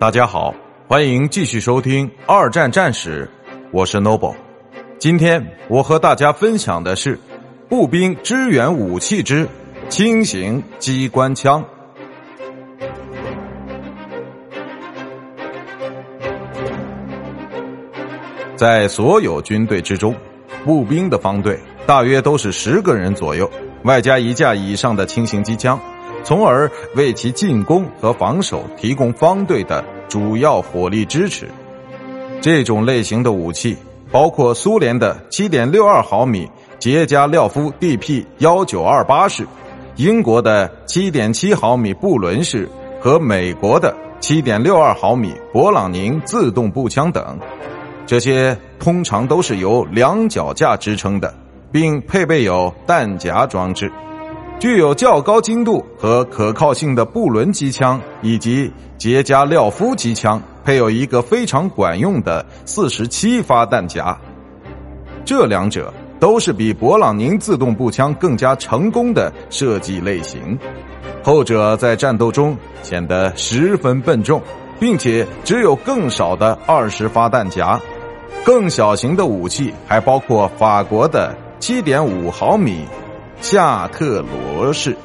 大家好，欢迎继续收听《二战战史》，我是 Noble。今天我和大家分享的是步兵支援武器之轻型机关枪。在所有军队之中，步兵的方队大约都是十个人左右，外加一架以上的轻型机枪。从而为其进攻和防守提供方队的主要火力支持。这种类型的武器包括苏联的7.62毫米捷加廖夫 DP1928 式、英国的7.7毫米布伦式和美国的7.62毫米勃朗宁自动步枪等。这些通常都是由两脚架支撑的，并配备有弹夹装置。具有较高精度和可靠性的布伦机枪以及捷加廖夫机枪，配有一个非常管用的四十七发弹夹。这两者都是比勃朗宁自动步枪更加成功的设计类型。后者在战斗中显得十分笨重，并且只有更少的二十发弹夹。更小型的武器还包括法国的七点五毫米。夏特罗氏。